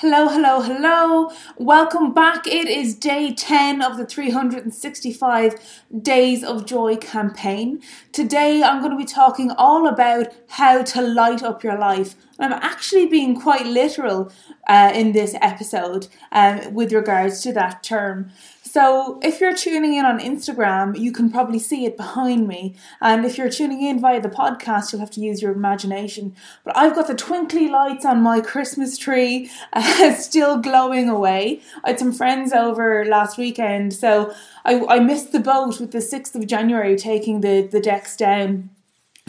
Hello, hello, hello. Welcome back. It is day 10 of the 365 Days of Joy campaign. Today I'm going to be talking all about how to light up your life. I'm actually being quite literal uh, in this episode um, with regards to that term. So, if you're tuning in on Instagram, you can probably see it behind me. And if you're tuning in via the podcast, you'll have to use your imagination. But I've got the twinkly lights on my Christmas tree uh, still glowing away. I had some friends over last weekend, so I, I missed the boat with the 6th of January taking the, the decks down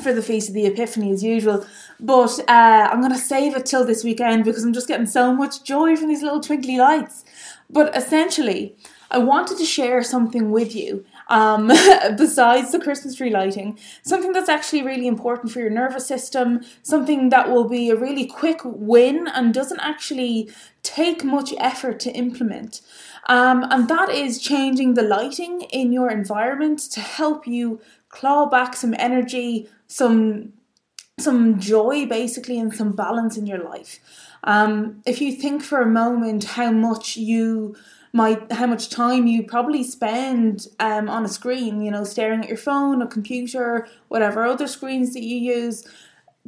for the Feast of the Epiphany as usual. But uh, I'm going to save it till this weekend because I'm just getting so much joy from these little twinkly lights. But essentially, I wanted to share something with you um, besides the Christmas tree lighting, something that's actually really important for your nervous system, something that will be a really quick win and doesn't actually take much effort to implement. Um, and that is changing the lighting in your environment to help you claw back some energy, some some joy basically and some balance in your life. Um, if you think for a moment how much you might how much time you probably spend um, on a screen, you know, staring at your phone, a computer, whatever other screens that you use,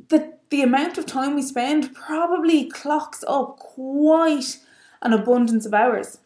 the the amount of time we spend probably clocks up quite an abundance of hours.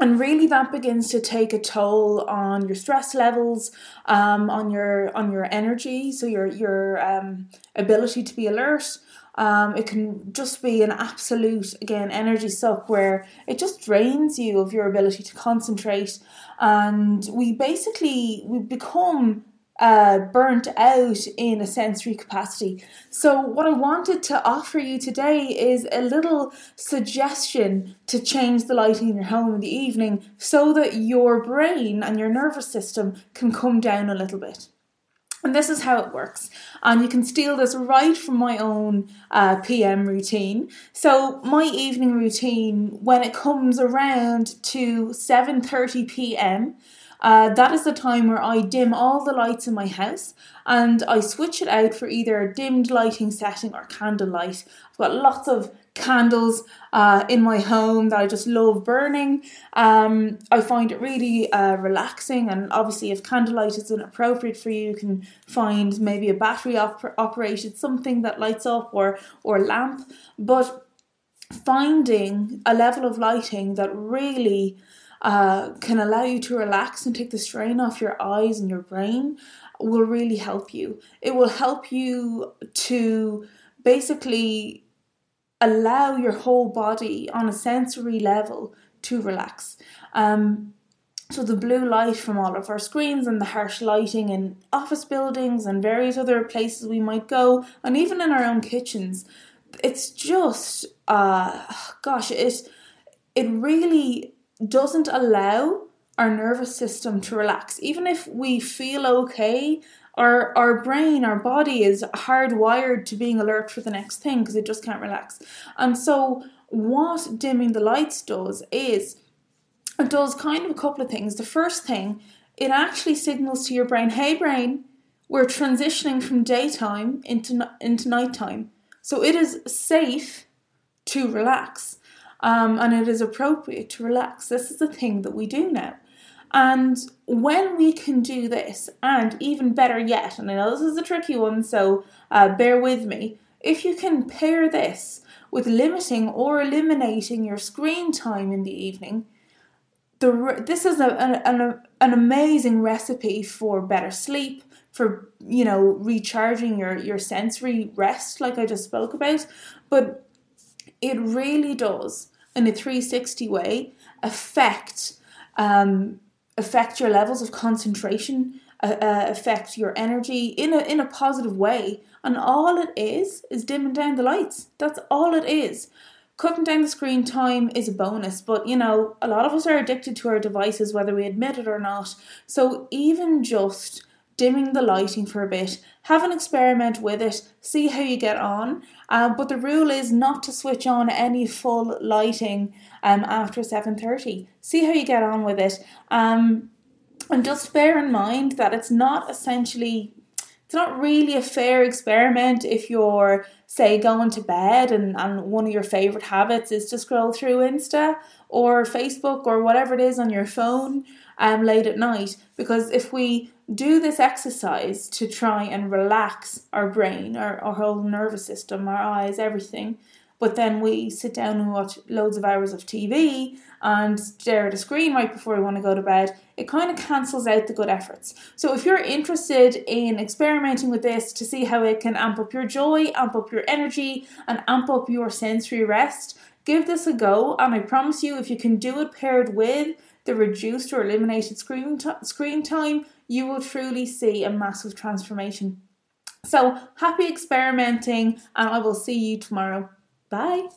And really, that begins to take a toll on your stress levels, um, on your on your energy, so your your um, ability to be alert, um, it can just be an absolute, again, energy suck where it just drains you of your ability to concentrate. And we basically, we become uh, burnt out in a sensory capacity. So, what I wanted to offer you today is a little suggestion to change the lighting in your home in the evening so that your brain and your nervous system can come down a little bit. And this is how it works. And you can steal this right from my own uh, PM routine. So my evening routine, when it comes around to 7.30 p.m., uh, that is the time where I dim all the lights in my house and I switch it out for either a dimmed lighting setting or candlelight. I've got lots of candles uh, in my home that I just love burning. Um, I find it really uh, relaxing, and obviously, if candlelight isn't appropriate for you, you can find maybe a battery op- operated something that lights up or or lamp. But finding a level of lighting that really uh, can allow you to relax and take the strain off your eyes and your brain will really help you. It will help you to basically allow your whole body on a sensory level to relax. Um, so the blue light from all of our screens and the harsh lighting in office buildings and various other places we might go, and even in our own kitchens, it's just uh gosh, it it really doesn't allow our nervous system to relax. Even if we feel okay our our brain, our body is hardwired to being alert for the next thing because it just can't relax. And so what dimming the lights does is it does kind of a couple of things. The first thing, it actually signals to your brain, "Hey brain, we're transitioning from daytime into into nighttime." So it is safe to relax. Um, and it is appropriate to relax. This is the thing that we do now. And when we can do this, and even better yet, and I know this is a tricky one, so uh, bear with me, if you can pair this with limiting or eliminating your screen time in the evening, the, this is a, an, an amazing recipe for better sleep, for you know recharging your your sensory rest, like I just spoke about. But it really does, in a 360 way, affect um, affect your levels of concentration, uh, uh, affect your energy in a in a positive way. And all it is is dimming down the lights. That's all it is. Cutting down the screen time is a bonus, but you know, a lot of us are addicted to our devices whether we admit it or not. So even just dimming the lighting for a bit, have an experiment with it, see how you get on. Um, but the rule is not to switch on any full lighting um, after 7.30. See how you get on with it. Um, and just bear in mind that it's not essentially it's not really a fair experiment if you're, say, going to bed and, and one of your favorite habits is to scroll through Insta or Facebook or whatever it is on your phone um, late at night. Because if we do this exercise to try and relax our brain, our, our whole nervous system, our eyes, everything, but then we sit down and watch loads of hours of TV and stare at a screen right before we want to go to bed, it kind of cancels out the good efforts. So, if you're interested in experimenting with this to see how it can amp up your joy, amp up your energy, and amp up your sensory rest, give this a go. And I promise you, if you can do it paired with the reduced or eliminated screen, t- screen time, you will truly see a massive transformation. So, happy experimenting, and I will see you tomorrow. Bye.